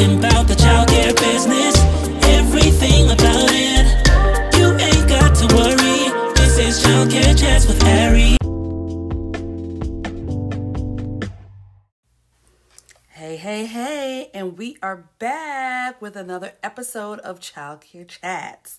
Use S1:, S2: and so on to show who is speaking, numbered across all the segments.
S1: talking about the childcare business, everything about it. You ain't got to worry. This is Childcare Chats with Ari.
S2: Hey, hey, hey, and we are back with another episode of Childcare Chats.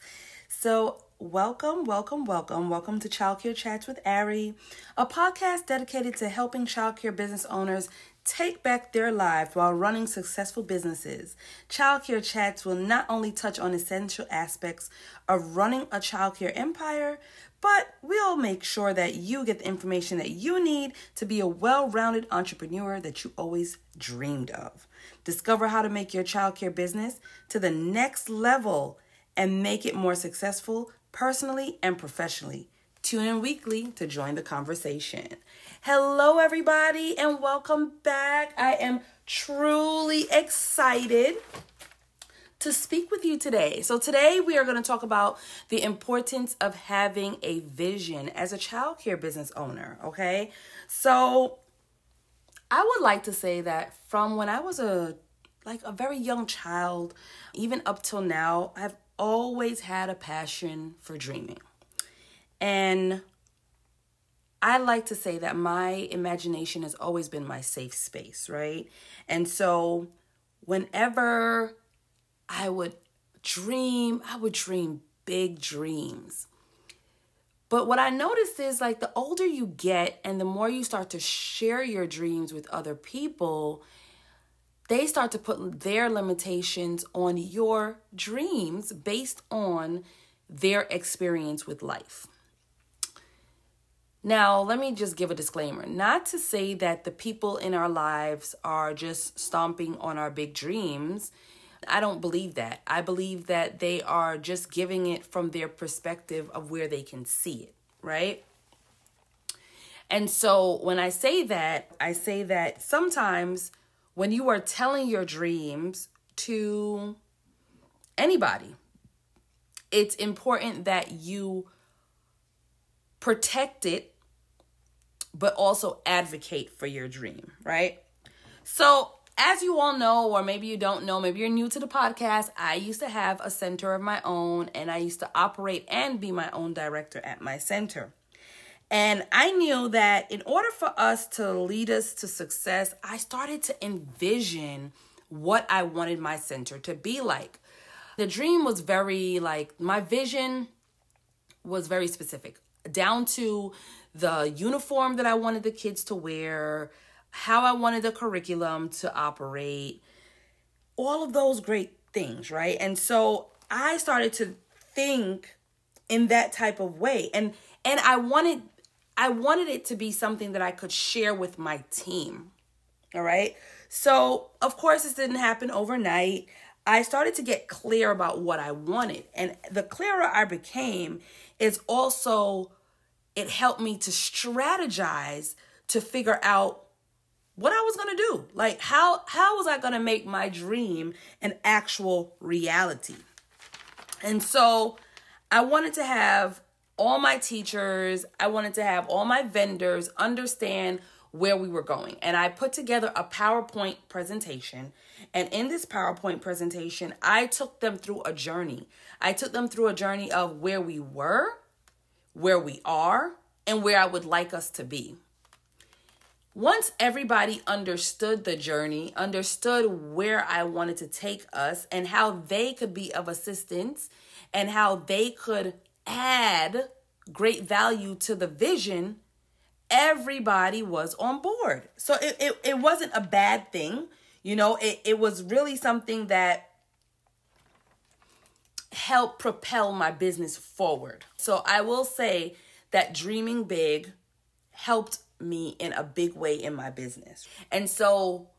S2: So, welcome, welcome, welcome, welcome to Childcare Chats with Ari, a podcast dedicated to helping childcare business owners take back their lives while running successful businesses. Childcare Chats will not only touch on essential aspects of running a childcare empire, but we'll make sure that you get the information that you need to be a well rounded entrepreneur that you always dreamed of. Discover how to make your childcare business to the next level and make it more successful personally and professionally. Tune in weekly to join the conversation. Hello, everybody, and welcome back. I am truly excited to speak with you today. So, today we are going to talk about the importance of having a vision as a childcare business owner. Okay, so I would like to say that from when I was a like a very young child, even up till now, I've always had a passion for dreaming. And I like to say that my imagination has always been my safe space, right? And so whenever I would dream, I would dream big dreams. But what I noticed is like the older you get and the more you start to share your dreams with other people, they start to put their limitations on your dreams based on their experience with life. Now, let me just give a disclaimer. Not to say that the people in our lives are just stomping on our big dreams. I don't believe that. I believe that they are just giving it from their perspective of where they can see it, right? And so when I say that, I say that sometimes when you are telling your dreams to anybody, it's important that you protect it, but also advocate for your dream, right? So, as you all know, or maybe you don't know, maybe you're new to the podcast, I used to have a center of my own and I used to operate and be my own director at my center. And I knew that in order for us to lead us to success, I started to envision what I wanted my center to be like. The dream was very like my vision was very specific down to the uniform that I wanted the kids to wear, how I wanted the curriculum to operate, all of those great things, right? And so I started to think in that type of way. And and I wanted I wanted it to be something that I could share with my team. All right? So, of course, this didn't happen overnight. I started to get clear about what I wanted. And the clearer I became is also it helped me to strategize to figure out what I was going to do. Like how how was I going to make my dream an actual reality? And so I wanted to have all my teachers, I wanted to have all my vendors understand where we were going. And I put together a PowerPoint presentation. And in this PowerPoint presentation, I took them through a journey. I took them through a journey of where we were, where we are, and where I would like us to be. Once everybody understood the journey, understood where I wanted to take us, and how they could be of assistance, and how they could add great value to the vision, everybody was on board. So it, it, it wasn't a bad thing. You know, it, it was really something that helped propel my business forward. So I will say that dreaming big helped me in a big way in my business. And so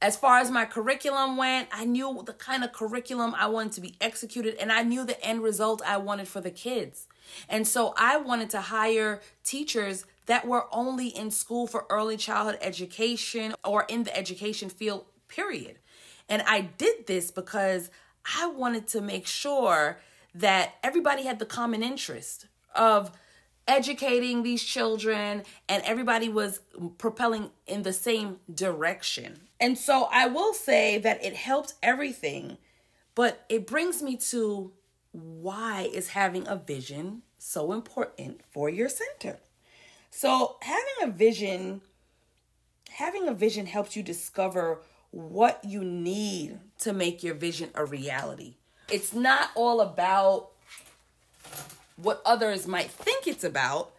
S2: as far as my curriculum went, I knew the kind of curriculum I wanted to be executed and I knew the end result I wanted for the kids. And so I wanted to hire teachers that were only in school for early childhood education or in the education field, period. And I did this because I wanted to make sure that everybody had the common interest of educating these children and everybody was propelling in the same direction. And so I will say that it helped everything, but it brings me to why is having a vision so important for your center? So, having a vision having a vision helps you discover what you need to make your vision a reality. It's not all about what others might think it's about,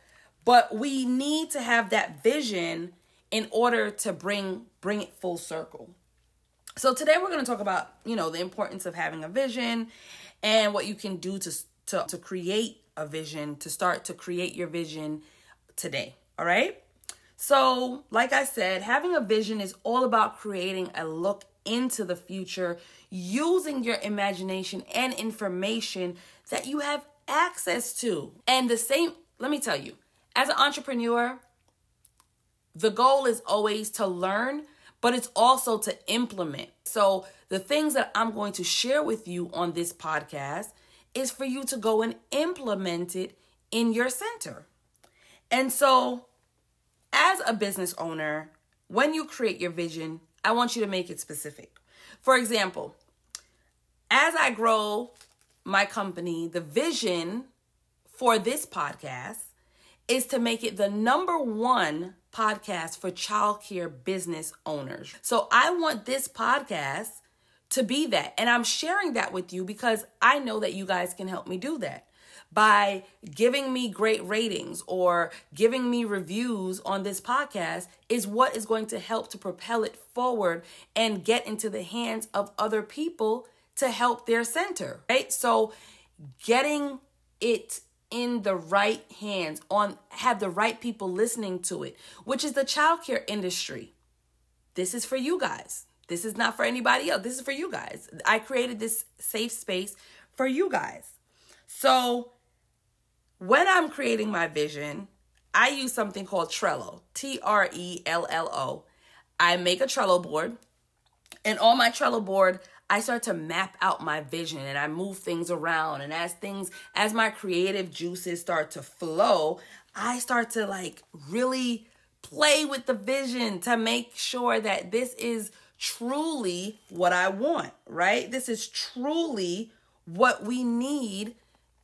S2: but we need to have that vision in order to bring bring it full circle. So today we're going to talk about, you know, the importance of having a vision and what you can do to to to create a vision, to start to create your vision today. All right? So, like I said, having a vision is all about creating a look into the future using your imagination and information that you have access to. And the same, let me tell you, as an entrepreneur, the goal is always to learn, but it's also to implement. So, the things that I'm going to share with you on this podcast is for you to go and implement it in your center. And so, as a business owner, when you create your vision, I want you to make it specific. For example, as I grow my company, the vision for this podcast is to make it the number one podcast for childcare business owners. So I want this podcast to be that. And I'm sharing that with you because I know that you guys can help me do that by giving me great ratings or giving me reviews on this podcast is what is going to help to propel it forward and get into the hands of other people to help their center, right? So getting it in the right hands on have the right people listening to it, which is the childcare industry. This is for you guys. This is not for anybody else. This is for you guys. I created this safe space for you guys. So when I'm creating my vision, I use something called Trello, T R E L L O. I make a Trello board, and on my Trello board, I start to map out my vision and I move things around. And as things, as my creative juices start to flow, I start to like really play with the vision to make sure that this is truly what I want, right? This is truly what we need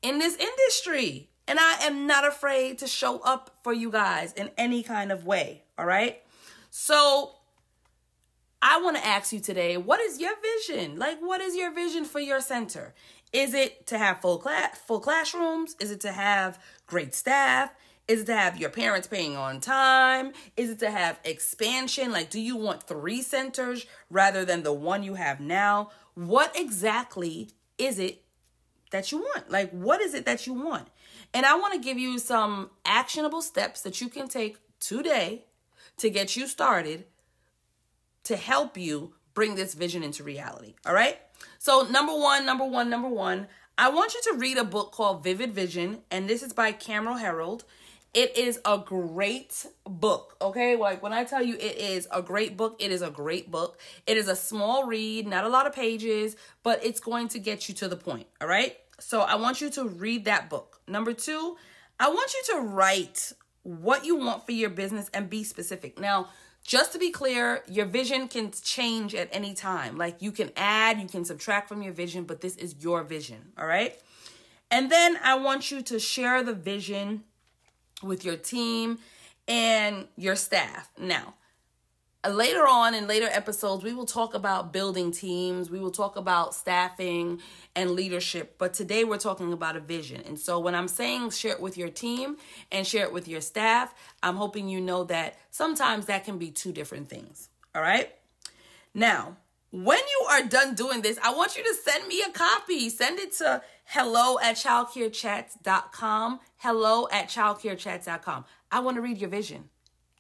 S2: in this industry. And I am not afraid to show up for you guys in any kind of way. All right. So I want to ask you today what is your vision? Like, what is your vision for your center? Is it to have full class, full classrooms? Is it to have great staff? Is it to have your parents paying on time? Is it to have expansion? Like, do you want three centers rather than the one you have now? What exactly is it that you want? Like, what is it that you want? And I want to give you some actionable steps that you can take today to get you started to help you bring this vision into reality. All right. So, number one, number one, number one, I want you to read a book called Vivid Vision, and this is by Cameron Herold. It is a great book, okay? Like when I tell you it is a great book, it is a great book. It is a small read, not a lot of pages, but it's going to get you to the point, all right? So I want you to read that book. Number two, I want you to write what you want for your business and be specific. Now, just to be clear, your vision can change at any time. Like you can add, you can subtract from your vision, but this is your vision, all right? And then I want you to share the vision with your team and your staff. Now, later on in later episodes, we will talk about building teams, we will talk about staffing and leadership, but today we're talking about a vision. And so when I'm saying share it with your team and share it with your staff, I'm hoping you know that sometimes that can be two different things. All right? Now, when you are done doing this, I want you to send me a copy. Send it to hello at childcarechats.com. Hello at childcarechats.com. I want to read your vision.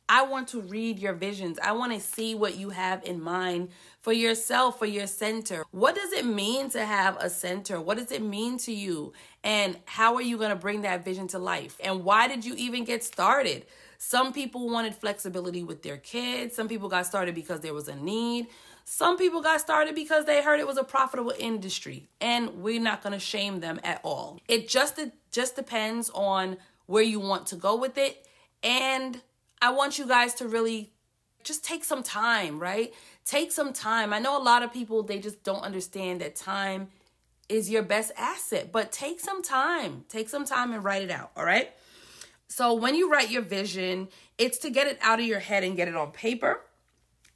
S2: I want to read your visions. I want to see what you have in mind for yourself, for your center. What does it mean to have a center? What does it mean to you? And how are you going to bring that vision to life? And why did you even get started? Some people wanted flexibility with their kids. Some people got started because there was a need. Some people got started because they heard it was a profitable industry. And we're not going to shame them at all. It just it just depends on where you want to go with it. And I want you guys to really just take some time, right? Take some time. I know a lot of people, they just don't understand that time is your best asset, but take some time. Take some time and write it out, all right? So when you write your vision, it's to get it out of your head and get it on paper.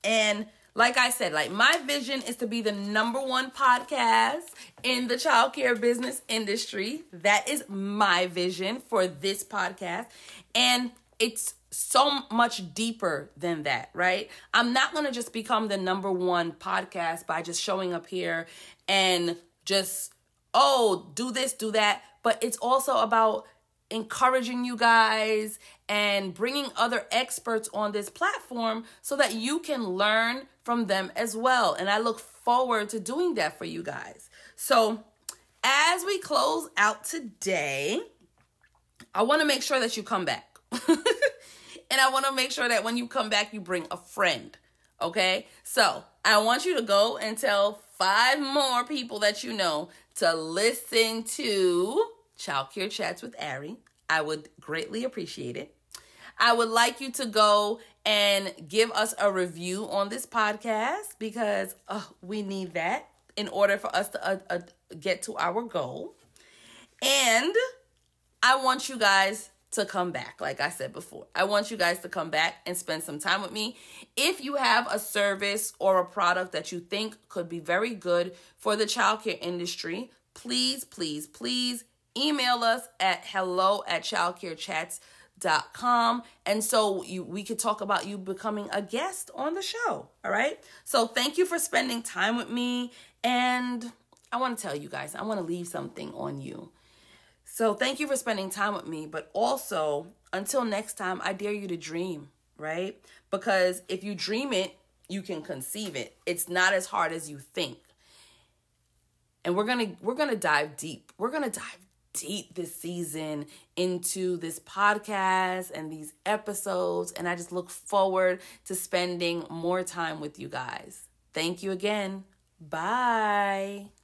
S2: And like I said, like my vision is to be the number one podcast in the childcare business industry. That is my vision for this podcast. And it's so much deeper than that, right? I'm not going to just become the number one podcast by just showing up here and just, oh, do this, do that. But it's also about encouraging you guys and bringing other experts on this platform so that you can learn from them as well. And I look forward to doing that for you guys. So, as we close out today, I want to make sure that you come back. and I want to make sure that when you come back, you bring a friend. Okay? So, I want you to go and tell five more people that you know to listen to Child Care Chats with Ari. I would greatly appreciate it. I would like you to go and give us a review on this podcast because uh, we need that in order for us to uh, uh, get to our goal. And I want you guys to come back, like I said before. I want you guys to come back and spend some time with me. If you have a service or a product that you think could be very good for the childcare industry, please, please, please email us at hello at childcarechats.com and so you we could talk about you becoming a guest on the show all right? So thank you for spending time with me. And i want to tell you guys i want to leave something on you. So thank you for spending time with me but also until next time i dare you to dream right? Because if you dream it you can conceive it. It's not as hard as you think. And we're gonna we're gonna dive deep. We're gonna dive deep this season into this podcast and these episodes. And I just look forward to spending more time with you guys. Thank you again. Bye.